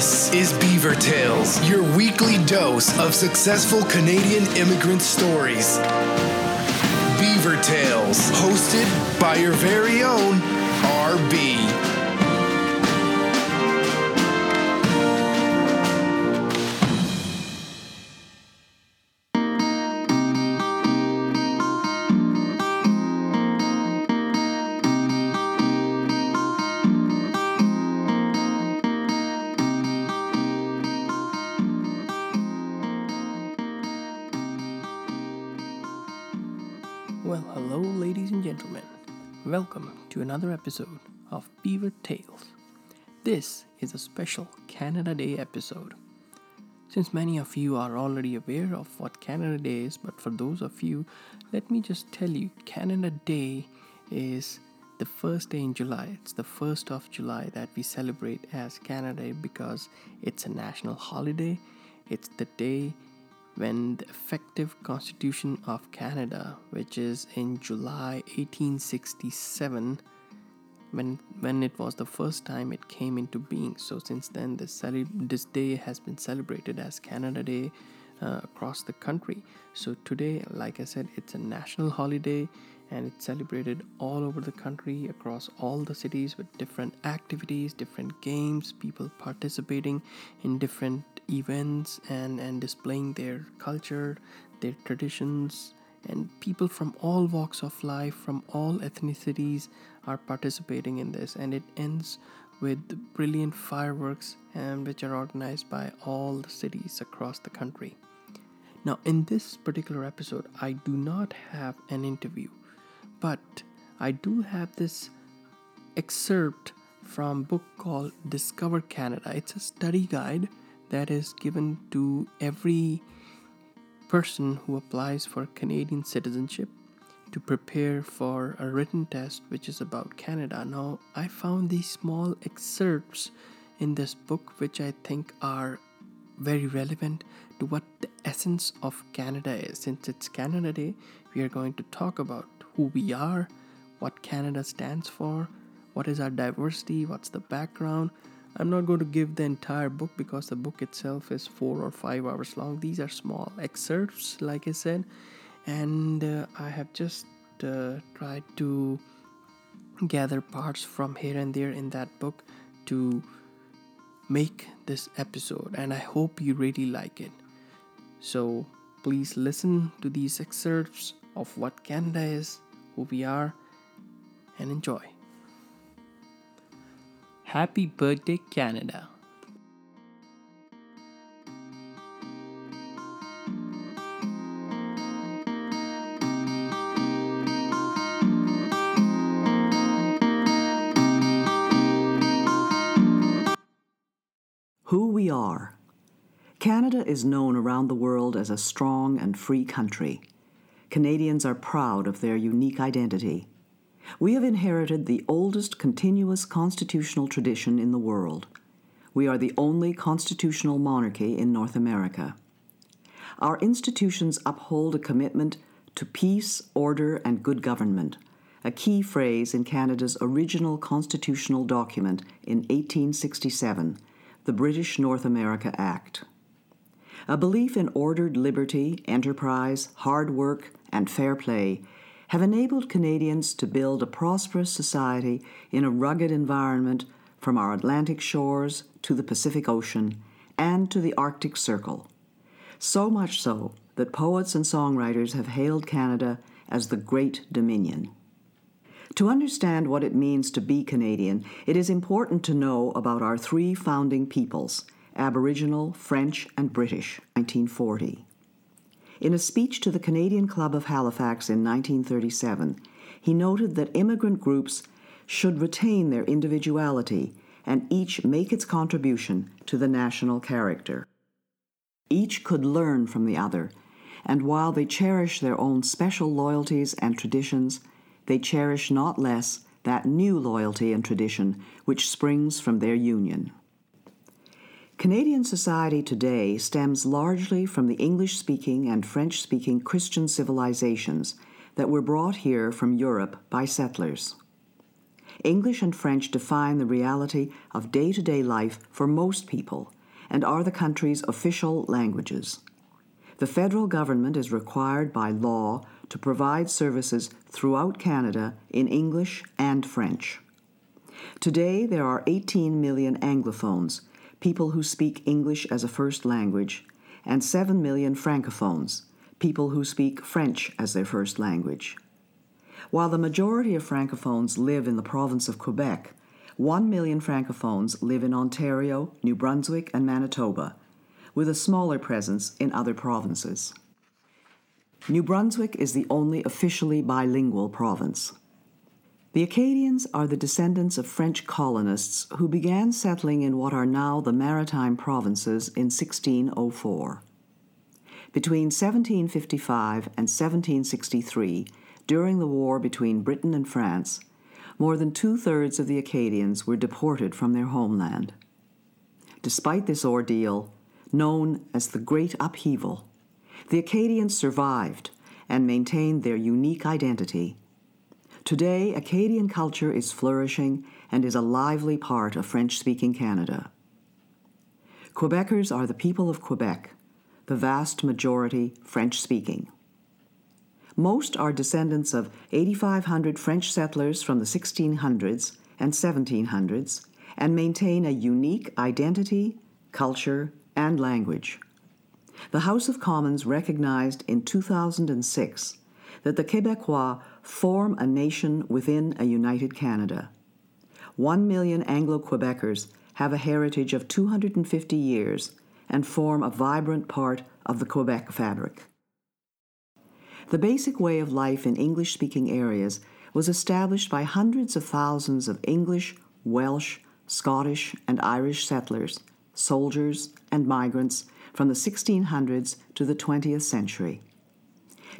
This is Beaver Tales, your weekly dose of successful Canadian immigrant stories. Beaver Tales, hosted by your very own RB. Well, hello, ladies and gentlemen. Welcome to another episode of Beaver Tales. This is a special Canada Day episode. Since many of you are already aware of what Canada Day is, but for those of you, let me just tell you Canada Day is the first day in July. It's the 1st of July that we celebrate as Canada Day because it's a national holiday. It's the day when the effective Constitution of Canada, which is in July 1867, when when it was the first time it came into being. So since then, this cele- this day has been celebrated as Canada Day uh, across the country. So today, like I said, it's a national holiday and it's celebrated all over the country across all the cities with different activities different games people participating in different events and and displaying their culture their traditions. And people from all walks of life from all ethnicities are participating in this. And it ends with brilliant fireworks and which are organized by all the cities across the country. Now in this particular episode i do not have an interview but I do have this excerpt from a book called Discover Canada. It's a study guide that is given to every person who applies for Canadian citizenship to prepare for a written test which is about Canada. Now, I found these small excerpts in this book which I think are very relevant to what the essence of Canada is. Since it's Canada Day, we are going to talk about who we are, what Canada stands for, what is our diversity, what's the background. I'm not going to give the entire book because the book itself is four or five hours long. These are small excerpts, like I said, and uh, I have just uh, tried to gather parts from here and there in that book to make this episode, and I hope you really like it. So please listen to these excerpts of what Canada is, who we are, and enjoy. Happy birthday, Canada! Who we are. Canada is known around the world as a strong and free country. Canadians are proud of their unique identity. We have inherited the oldest continuous constitutional tradition in the world. We are the only constitutional monarchy in North America. Our institutions uphold a commitment to peace, order, and good government, a key phrase in Canada's original constitutional document in 1867, the British North America Act. A belief in ordered liberty, enterprise, hard work, and fair play have enabled Canadians to build a prosperous society in a rugged environment from our Atlantic shores to the Pacific Ocean and to the Arctic Circle. So much so that poets and songwriters have hailed Canada as the Great Dominion. To understand what it means to be Canadian, it is important to know about our three founding peoples Aboriginal, French, and British, 1940. In a speech to the Canadian Club of Halifax in 1937, he noted that immigrant groups should retain their individuality and each make its contribution to the national character. Each could learn from the other, and while they cherish their own special loyalties and traditions, they cherish not less that new loyalty and tradition which springs from their union. Canadian society today stems largely from the English speaking and French speaking Christian civilizations that were brought here from Europe by settlers. English and French define the reality of day to day life for most people and are the country's official languages. The federal government is required by law to provide services throughout Canada in English and French. Today, there are 18 million Anglophones, people who speak English as a first language, and 7 million Francophones, people who speak French as their first language. While the majority of Francophones live in the province of Quebec, 1 million Francophones live in Ontario, New Brunswick, and Manitoba, with a smaller presence in other provinces. New Brunswick is the only officially bilingual province. The Acadians are the descendants of French colonists who began settling in what are now the maritime provinces in 1604. Between 1755 and 1763, during the war between Britain and France, more than two thirds of the Acadians were deported from their homeland. Despite this ordeal, known as the Great Upheaval, the Acadians survived and maintained their unique identity. Today, Acadian culture is flourishing and is a lively part of French speaking Canada. Quebecers are the people of Quebec, the vast majority French speaking. Most are descendants of 8,500 French settlers from the 1600s and 1700s and maintain a unique identity, culture, and language. The House of Commons recognized in 2006 that the Quebecois form a nation within a united Canada. One million Anglo Quebecers have a heritage of 250 years and form a vibrant part of the Quebec fabric. The basic way of life in English speaking areas was established by hundreds of thousands of English, Welsh, Scottish, and Irish settlers, soldiers, and migrants from the 1600s to the 20th century.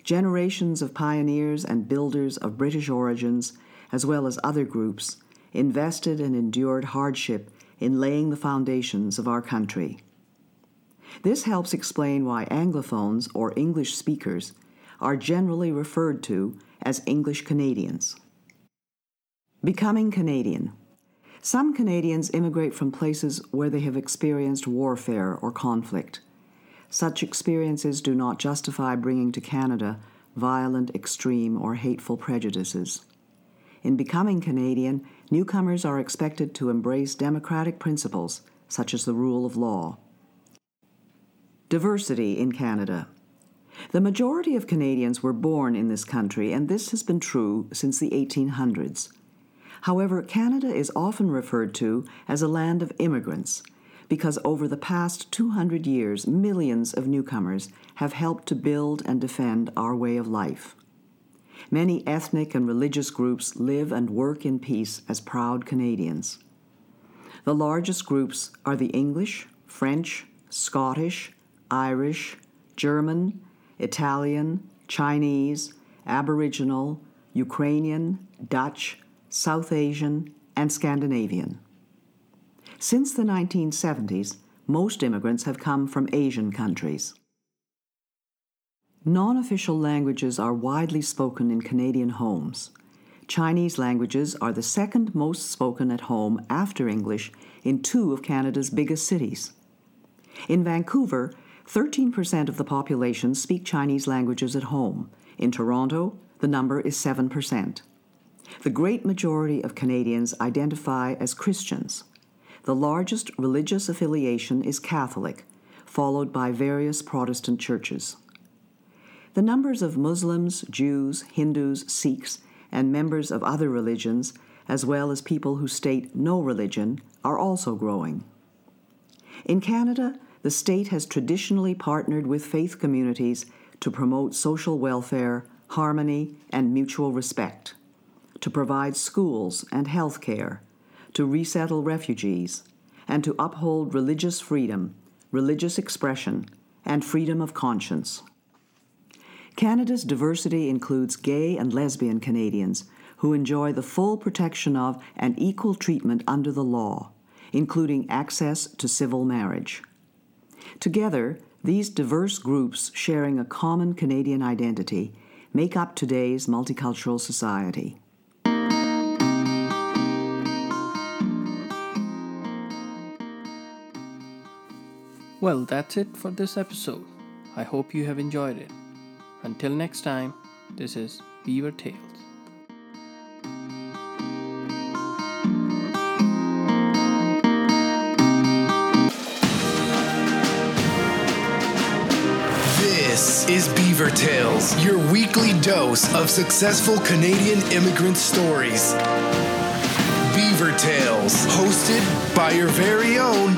Generations of pioneers and builders of British origins, as well as other groups, invested and endured hardship in laying the foundations of our country. This helps explain why Anglophones, or English speakers, are generally referred to as English Canadians. Becoming Canadian. Some Canadians immigrate from places where they have experienced warfare or conflict. Such experiences do not justify bringing to Canada violent, extreme, or hateful prejudices. In becoming Canadian, newcomers are expected to embrace democratic principles such as the rule of law. Diversity in Canada. The majority of Canadians were born in this country, and this has been true since the 1800s. However, Canada is often referred to as a land of immigrants because over the past 200 years, millions of newcomers have helped to build and defend our way of life. Many ethnic and religious groups live and work in peace as proud Canadians. The largest groups are the English, French, Scottish, Irish, German, Italian, Chinese, Aboriginal, Ukrainian, Dutch, South Asian, and Scandinavian. Since the 1970s, most immigrants have come from Asian countries. Non official languages are widely spoken in Canadian homes. Chinese languages are the second most spoken at home after English in two of Canada's biggest cities. In Vancouver, 13% of the population speak Chinese languages at home. In Toronto, the number is 7%. The great majority of Canadians identify as Christians. The largest religious affiliation is Catholic, followed by various Protestant churches. The numbers of Muslims, Jews, Hindus, Sikhs, and members of other religions, as well as people who state no religion, are also growing. In Canada, the state has traditionally partnered with faith communities to promote social welfare, harmony, and mutual respect, to provide schools and health care, to resettle refugees, and to uphold religious freedom, religious expression, and freedom of conscience. Canada's diversity includes gay and lesbian Canadians who enjoy the full protection of and equal treatment under the law, including access to civil marriage. Together, these diverse groups sharing a common Canadian identity make up today's multicultural society. Well, that's it for this episode. I hope you have enjoyed it. Until next time, this is Beaver Tales. This is Beaver Tales, your weekly dose of successful Canadian immigrant stories. Beaver Tales, hosted by your very own